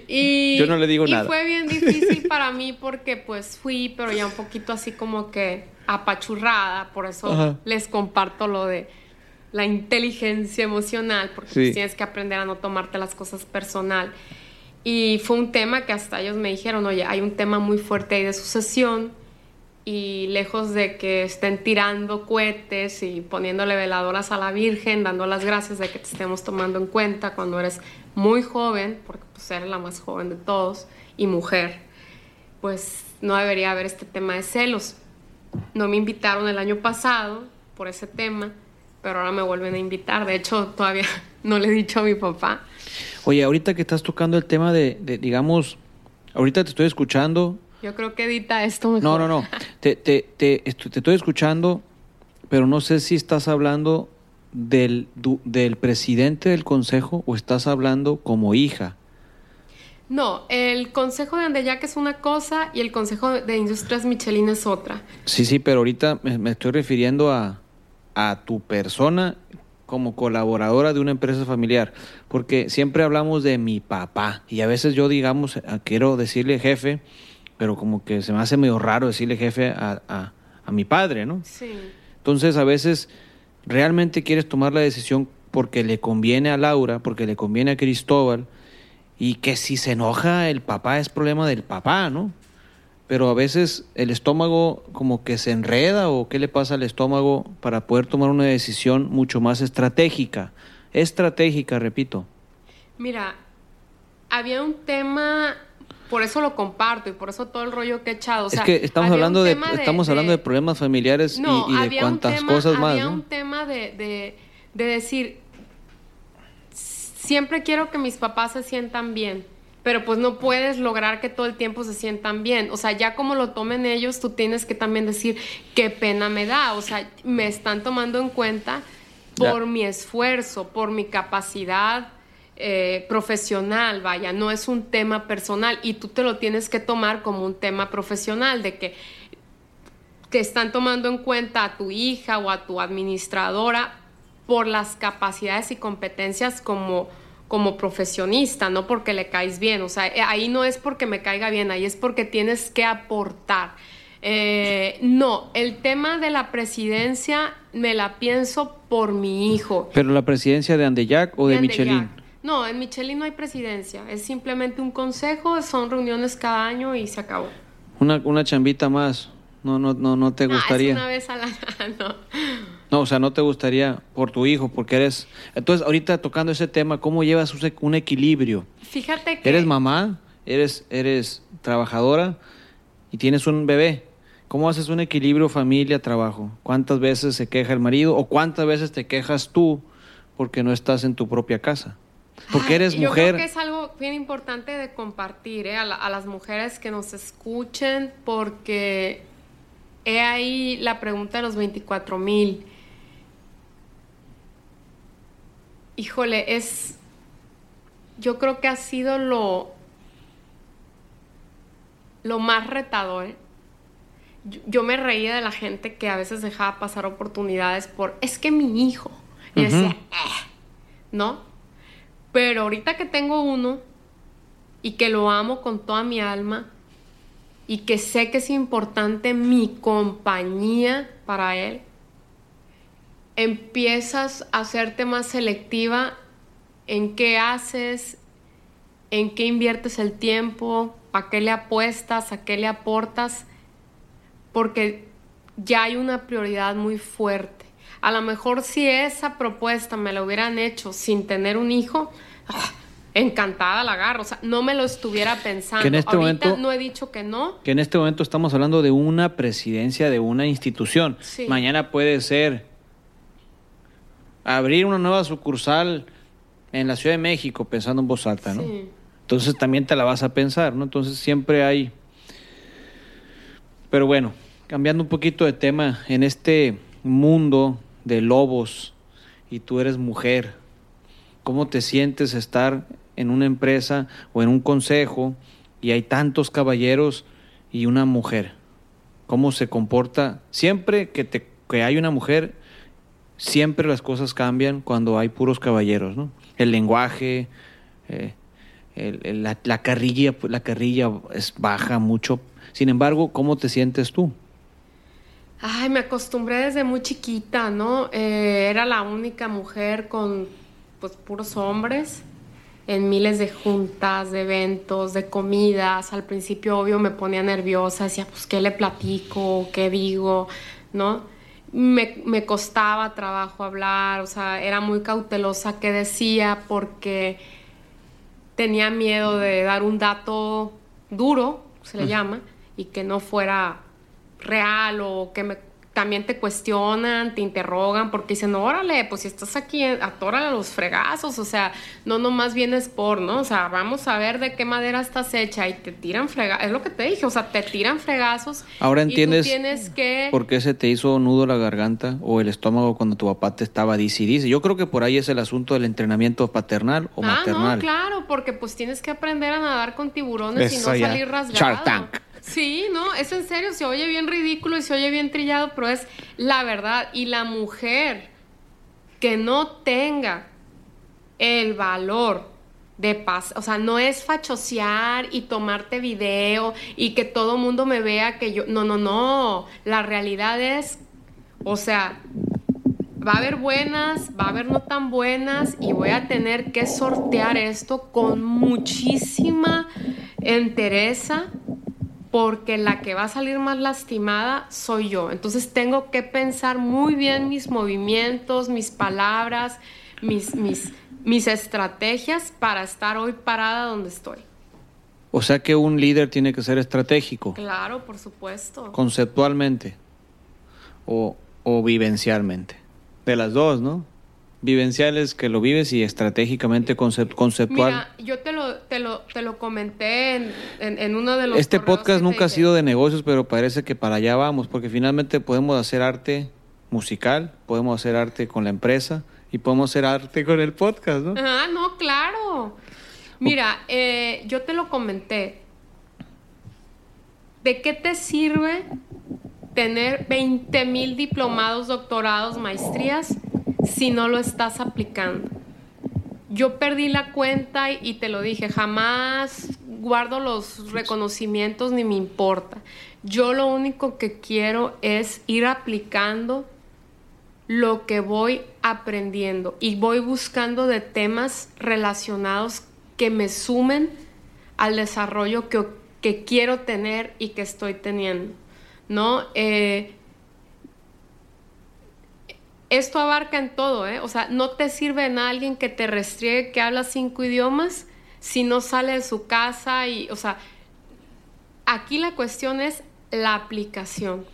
y, yo no le digo y nada. fue bien difícil para mí porque pues fui, pero ya un poquito así como que apachurrada. Por eso les comparto lo de la inteligencia emocional, porque pues, tienes que aprender a no tomarte las cosas personal. Y fue un tema que hasta ellos me dijeron, oye, hay un tema muy fuerte ahí de sucesión y lejos de que estén tirando cohetes y poniéndole veladoras a la Virgen, dando las gracias de que te estemos tomando en cuenta cuando eres muy joven, porque pues eres la más joven de todos, y mujer, pues no debería haber este tema de celos. No me invitaron el año pasado por ese tema, pero ahora me vuelven a invitar. De hecho, todavía no le he dicho a mi papá. Oye, ahorita que estás tocando el tema de, de digamos, ahorita te estoy escuchando yo creo que edita esto mejor. No, no, no. Te, te, te, estoy escuchando, pero no sé si estás hablando del, del presidente del consejo o estás hablando como hija. No, el Consejo de Andeyac es una cosa y el Consejo de Industrias Michelin es otra. Sí, sí, pero ahorita me, estoy refiriendo a, a, tu persona como colaboradora de una empresa familiar, porque siempre hablamos de mi papá y a veces yo, digamos, quiero decirle jefe, pero como que se me hace medio raro decirle jefe a, mi padre, ¿no? Sí. Entonces a veces realmente quieres tomar la decisión porque le conviene a Laura, porque le conviene a Cristóbal, y que si se enoja el papá es problema del papá, ¿no? Pero a veces el estómago como que se enreda o qué le pasa al estómago para poder tomar una decisión mucho más estratégica. Estratégica, repito. Mira, había un tema por eso lo comparto y por eso todo el rollo que he echado. O sea, es que estamos hablando de, estamos hablando de problemas familiares y- No, y, de cuantas tema- cosas más, Había ¿no? un tema de, de, de decir, siempre quiero que mis papás se sientan bien, pero pues no puedes lograr que todo el tiempo se sientan bien. O sea, ya como lo tomen ellos, tú tienes que también decir, qué pena me da. O sea, me están tomando en cuenta por Ya. mi esfuerzo, por mi capacidad eh, profesional, vaya, no es un tema personal y tú te lo tienes que tomar como un tema profesional, de que que están tomando en cuenta a tu hija o a tu administradora por las capacidades y competencias como, como profesionista, no porque le caes bien. O sea, eh, ahí no es porque me caiga bien, ahí es porque tienes que aportar. Eh, no, el tema de la presidencia me la pienso por mi hijo. Pero la presidencia de Andeyac o de. Michelin. No, en Michelin no hay presidencia, es simplemente un consejo, son reuniones cada año y se acabó. Una, una chambita más. No, no, no, no te Ah, gustaría. es una vez al año, no. No, o sea, no te gustaría por tu hijo, porque eres. Entonces, ahorita tocando ese tema, ¿cómo llevas un- un equilibrio? Fíjate que... Eres mamá, eres, eres trabajadora y tienes un bebé. ¿Cómo haces un equilibrio familia-trabajo? ¿Cuántas veces se queja el marido o cuántas veces te quejas tú porque no estás en tu propia casa? Porque Ay, eres Yo mujer. creo que es algo bien importante de compartir ¿eh? a, la- a las mujeres que nos escuchen, porque he ahí la pregunta de los 24 mil. Híjole, es. Yo creo que ha sido lo. lo más retador. ¿eh? Yo, yo me reía de la gente que a veces dejaba pasar oportunidades por. Es que mi hijo. Y yo decía. "Eh", ¿no? Pero ahorita que tengo uno y que lo amo con toda mi alma y que sé que es importante mi compañía para él, empiezas a hacerte más selectiva en qué haces, en qué inviertes el tiempo, a qué le apuestas, a qué le aportas, porque ya hay una prioridad muy fuerte. A lo mejor si esa propuesta me la hubieran hecho sin tener un hijo, encantada la agarro. O sea, no me lo estuviera pensando. Que en este Ahorita momento- no he dicho que no. Que en este momento estamos hablando de una presidencia de una institución. Sí. Mañana puede ser abrir una nueva sucursal en la Ciudad de México, pensando en voz alta, ¿no? Sí. Entonces también te la vas a pensar, ¿no? Entonces siempre hay... Pero bueno, cambiando un poquito de tema, en este mundo de lobos y tú eres mujer, ¿cómo te sientes estar en una empresa o en un consejo y hay tantos caballeros y una mujer? ¿Cómo se comporta? Siempre que, te, que hay una mujer, siempre las cosas cambian cuando hay puros caballeros, ¿no? El lenguaje, eh, la, la carrilla, la carrilla es baja mucho. Sin embargo, ¿cómo te sientes tú? Ay, me acostumbré desde muy chiquita, ¿no? Eh, era la única mujer con pues puros hombres en miles de juntas, de eventos, de comidas. Al principio, obvio, me ponía nerviosa, decía, pues, ¿qué le platico? ¿Qué digo? ¿No? Me, me costaba trabajo hablar, o sea, era muy cautelosa qué decía porque tenía miedo de dar un dato duro, se le llama, y que no fuera real o que me, también te cuestionan, te interrogan, porque dicen, órale, pues si estás aquí, atórale a los fregazos, o sea, no nomás vienes por, ¿no? O sea, vamos a ver de qué madera estás hecha y te tiran fregazos, es lo que te dije, o sea, te tiran fregazos. Ahora y tú entiendes tienes que... ¿Por qué se te hizo nudo la garganta o el estómago cuando tu papá te estaba dice y dice? Yo creo que por ahí es el asunto del entrenamiento paternal o ah, maternal. no, claro, porque pues tienes que aprender a nadar con tiburones y no ya. salir rasgado. Shark Tank. Sí, no, es en serio, se oye bien ridículo y se oye bien trillado, pero es la verdad. Y la mujer que no tenga el valor de paz, o sea, no es fachosear y tomarte video y que todo mundo me vea que yo, no, no, no, la realidad es, o sea, va a haber buenas, va a haber no tan buenas y voy a tener que sortear esto con muchísima entereza porque la que va a salir más lastimada soy yo. Entonces tengo que pensar muy bien mis movimientos, mis palabras, mis, mis, mis estrategias para estar hoy parada donde estoy. O sea que un líder tiene que ser estratégico, Claro, por supuesto. conceptualmente o, o vivencialmente. De las dos, ¿no? Vivencial es que lo vives y estratégicamente concep- conceptual. Mira, yo te lo, te lo, te lo comenté en, en, en uno de los este podcast nunca ha sido de negocios, pero parece que para allá vamos, porque finalmente podemos hacer arte musical, podemos hacer arte con la empresa y podemos hacer arte con el podcast, ¿no? Ah, no, claro. Mira, eh, yo te lo comenté. ¿De qué te sirve tener 20 mil diplomados, doctorados, maestrías si no lo estás aplicando? Yo perdí la cuenta y, te lo dije, jamás guardo los reconocimientos ni me importa. Yo lo único que quiero es ir aplicando lo que voy aprendiendo y voy buscando de temas relacionados que me sumen al desarrollo que, que quiero tener y que estoy teniendo, ¿no? Eh, esto abarca en todo, ¿eh? O sea, no te sirve en alguien que te restriegue que habla cinco idiomas si no sale de su casa y, o sea, aquí la cuestión es la aplicación.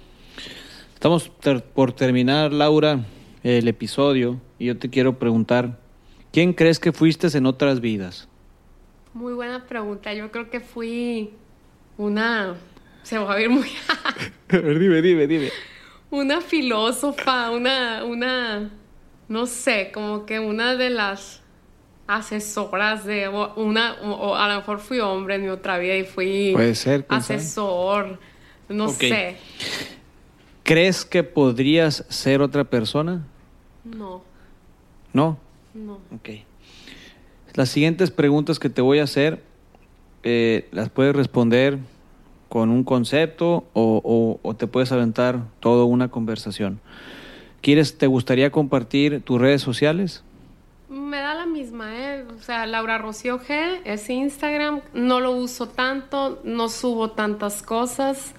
Estamos ter- por terminar, Laura, el episodio y yo te quiero preguntar, ¿quién crees que fuiste en otras vidas? Muy buena pregunta. Yo creo que fui una. Se va a ver muy. dime, dime, dime. Una filósofa, una. una. No sé, como que una de las asesoras de. o Una, o, a lo mejor fui hombre en mi otra vida y fui. Puede ser, sabe. Asesor. No sé. ¿Crees que podrías ser otra persona? No, No. no. Ok. Las siguientes preguntas que te voy a hacer, eh, las puedes responder con un concepto o, o- o te puedes aventar toda una conversación. ¿Quieres, te gustaría compartir tus redes sociales? Me da la misma, ¿eh? O sea, Laura Rocío G es Instagram. No lo uso tanto, no subo tantas cosas.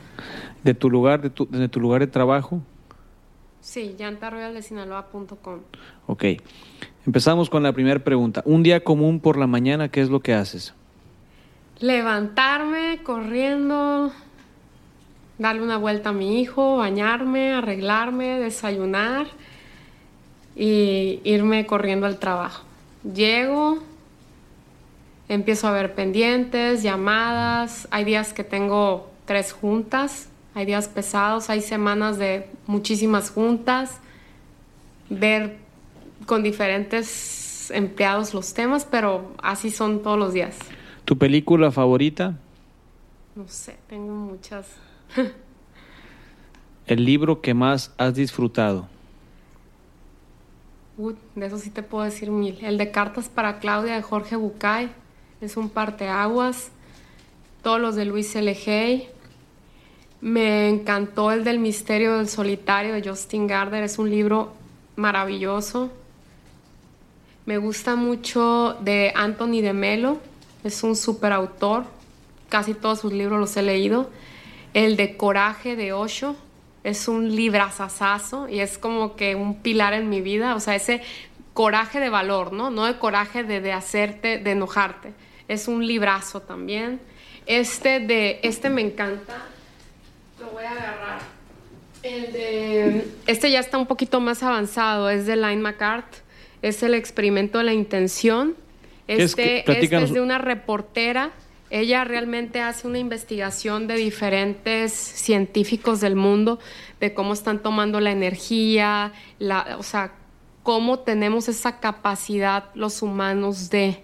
¿De tu lugar, de tu, de tu lugar de trabajo? Sí, llantarroyaldesinaloa.com. Ok. Empezamos con la primera pregunta. Un día común por la mañana, ¿qué es lo que haces? Levantarme corriendo, darle una vuelta a mi hijo, bañarme, arreglarme, desayunar y irme corriendo al trabajo. Llego, empiezo a ver pendientes, llamadas, hay días que tengo tres juntas, hay días pesados, hay semanas de muchísimas juntas, ver con diferentes empleados los temas, pero así son todos los días. ¿Tu película favorita? No sé, tengo muchas. ¿El libro que más has disfrutado? Uy, de eso sí te puedo decir mil. El de Cartas para Claudia de Jorge Bucay es un parteaguas. Todos los de Luis L. Hay. Me encantó el del Misterio del Solitario de Justin Gardner. Es un libro maravilloso. Me gusta mucho de Anthony de Melo. Es un superautor. Casi todos sus libros los he leído. El de Coraje de Osho. Es un librazazazo y es como que un pilar en mi vida. O sea, ese coraje de valor, ¿no? No de coraje de, de hacerte, de enojarte. Es un librazo también. Este de, este me encanta. Lo voy a agarrar. El de, este ya está un poquito más avanzado. Es de Line McCart. Es el experimento de la intención. ¿Qué es que- Este, este es de una reportera. Ella realmente hace una investigación de diferentes científicos del mundo, de cómo están tomando la energía, la, o sea, cómo tenemos esa capacidad los humanos de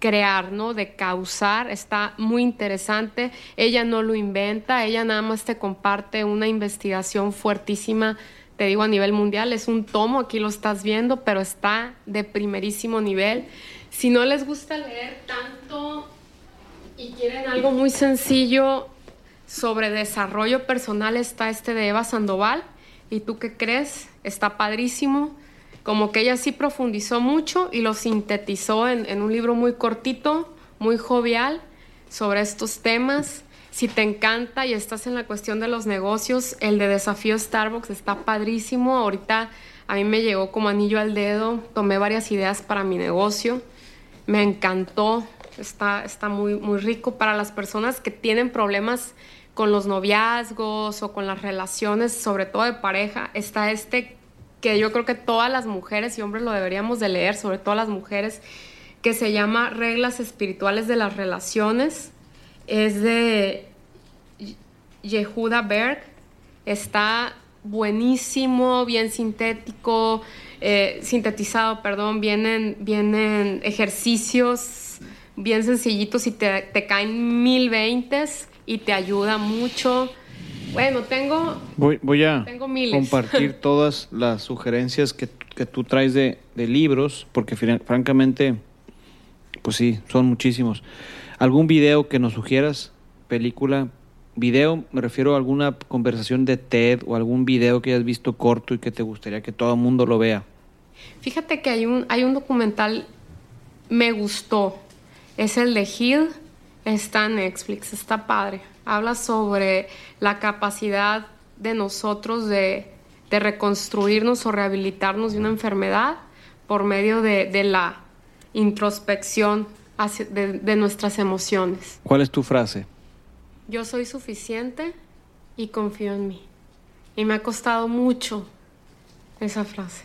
crear, ¿no? De causar. Está muy interesante. Ella no lo inventa, ella nada más te comparte una investigación fuertísima, te digo a nivel mundial. Es un tomo, aquí lo estás viendo, pero está de primerísimo nivel. Si no les gusta leer tanto y quieren algo muy sencillo sobre desarrollo personal, está este de Eva Sandoval. ¿Y tú qué crees? Está padrísimo. Como que ella sí profundizó mucho y lo sintetizó en, en un libro muy cortito, muy jovial, sobre estos temas. Si te encanta y estás en la cuestión de los negocios, el de Desafío Starbucks está padrísimo. Ahorita a mí me llegó como anillo al dedo. Tomé varias ideas para mi negocio. Me encantó está, está muy, muy rico para las personas que tienen problemas con los noviazgos o con las relaciones, sobre todo de pareja. Está este que yo creo que todas las mujeres y hombres lo deberíamos de leer, sobre todo las mujeres, que se llama Reglas Espirituales de las Relaciones. Es de Yehuda Berg. Está buenísimo, bien sintético, eh, sintetizado, perdón. Vienen, vienen ejercicios bien sencillitos y te, te caen mil veintes y te ayuda mucho. Bueno, tengo. Voy, voy a Tengo compartir todas las sugerencias que, que tú traes de, de libros, porque fran- francamente, pues sí, son muchísimos. ¿Algún video que nos sugieras? ¿Película? Video, me refiero a alguna conversación de TED o algún video que hayas visto corto y que te gustaría que todo el mundo lo vea. Fíjate que hay un, hay un documental, me gustó. Es el de Hill, está en Netflix, está padre. Habla sobre la capacidad de nosotros de, de reconstruirnos o rehabilitarnos de una enfermedad por medio de, de la introspección hacia- de, de nuestras emociones. ¿Cuál es tu frase? Yo soy suficiente y confío en mí. Y me ha costado mucho esa frase.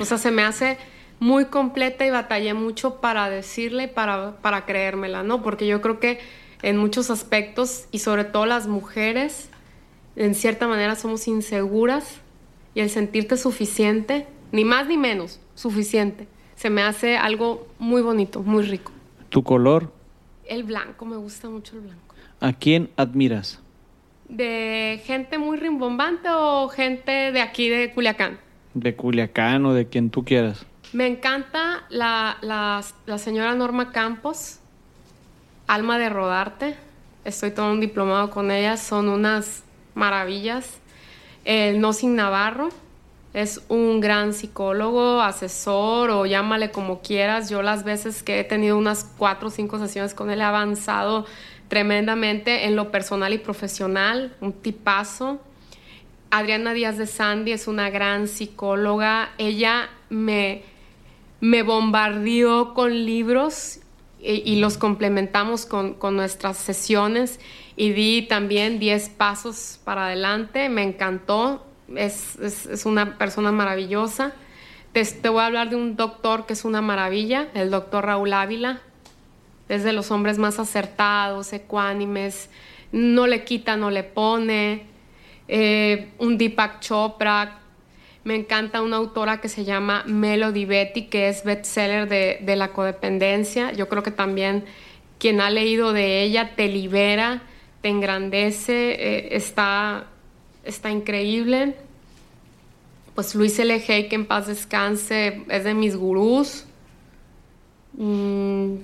O sea, se me hace muy completa y batallé mucho para decirle y para, para creérmela, ¿no? Porque yo creo que en muchos aspectos, y sobre todo las mujeres, en cierta manera somos inseguras y el sentirte suficiente, ni más ni menos, suficiente, se me hace algo muy bonito, muy rico. ¿Tu color? El blanco, me gusta mucho el blanco. ¿A quién admiras? ¿De gente muy rimbombante o gente de aquí de Culiacán? ¿De Culiacán o de quien tú quieras? Me encanta la, la- señora Norma Campos, Alma de Rodarte. Estoy todo un diplomado con ella, son unas maravillas. El Nosin Navarro es un gran psicólogo, asesor o llámale como quieras. Yo las veces que he tenido unas cuatro o cinco sesiones con él he avanzado tremendamente en lo personal y profesional, un tipazo. Adriana Díaz de Sandy es una gran psicóloga. Ella me, me bombardeó con libros y, los complementamos con, con nuestras sesiones y di también 10 pasos para adelante. Me encantó. Es, es- es una persona maravillosa. Te, te voy a hablar de un doctor que es una maravilla, el doctor Raúl Ávila. Es de los hombres más acertados, ecuánimes, no le quita, no le pone. Eh, un Deepak Chopra. Me encanta una autora que se llama Melody Betty, que es bestseller de, de la codependencia. Yo creo que también quien ha leído de ella te libera, te engrandece, eh, está, está increíble. Pues Luis L. Hay, que en paz descanse, es de mis gurús. Mm,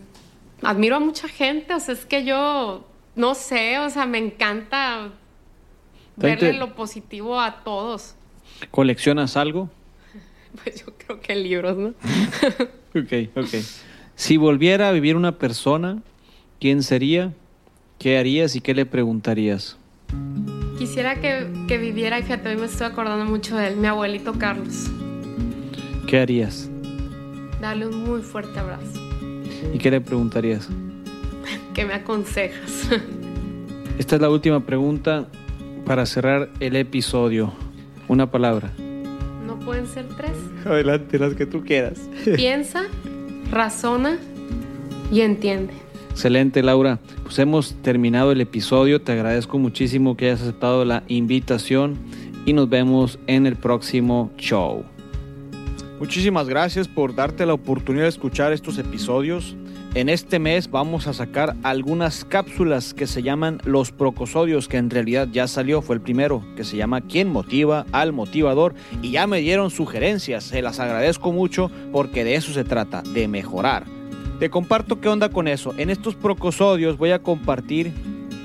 admiro a mucha gente, o sea, es que yo no sé, o sea, me encanta Verle lo positivo a todos. ¿Coleccionas algo? Pues yo creo que libros, ¿no? Ok, ok. Si volviera a vivir una persona, ¿quién sería? ¿Qué harías y qué le preguntarías? Quisiera que, que viviera, y fíjate, hoy me estoy acordando mucho de él, mi abuelito Carlos. ¿Qué harías? Darle un muy fuerte abrazo. ¿Y qué le preguntarías? ¿Qué me aconsejas? Esta es la última pregunta para cerrar el episodio. Una palabra. ¿No pueden ser tres? Adelante, las que tú quieras. Piensa, razona y entiende. Excelente, Laura. Pues hemos terminado el episodio. Te agradezco muchísimo que hayas aceptado la invitación y nos vemos en el próximo show. Muchísimas gracias por darte la oportunidad de escuchar estos episodios. En este mes vamos a sacar algunas cápsulas que se llaman los procosodios, que en realidad ya salió, fue el primero, que se llama ¿Quién motiva al motivador? Y ya me dieron sugerencias, se las agradezco mucho porque de eso se trata, de mejorar. Te comparto qué onda con eso. En estos procosodios voy a compartir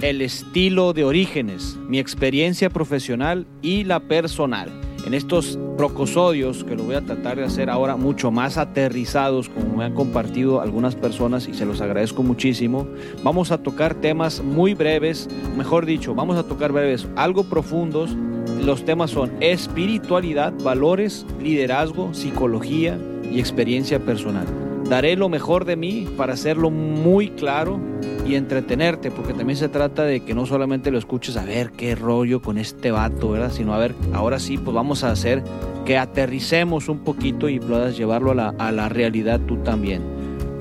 el estilo de orígenes, mi experiencia profesional y la personal. En estos procosodios, que lo voy a tratar de hacer ahora mucho más aterrizados, como me han compartido algunas personas y se los agradezco muchísimo, vamos a tocar temas muy breves, mejor dicho, vamos a tocar breves, algo profundos. Los temas son espiritualidad, valores, liderazgo, psicología y experiencia personal. Daré lo mejor de mí para hacerlo muy claro y entretenerte, porque también se trata de que no solamente lo escuches a ver qué rollo con este vato, ¿verdad? Sino a ver, ahora sí, pues vamos a hacer que aterricemos un poquito y puedas llevarlo a la, a la realidad tú también.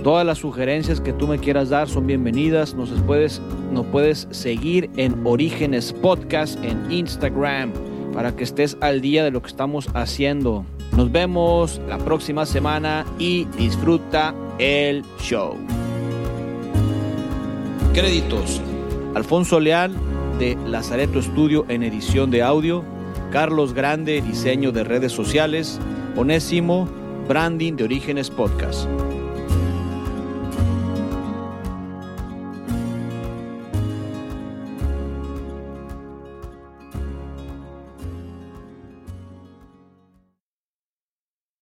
Todas las sugerencias que tú me quieras dar son bienvenidas. Nos puedes, nos puedes seguir en Orígenes Podcast en Instagram para que estés al día de lo que estamos haciendo. Nos vemos la próxima semana y disfruta el show. Créditos. Alfonso Leal de Lazareto Estudio en edición de audio, Carlos Grande diseño de redes sociales, Onésimo branding de Orígenes Podcast.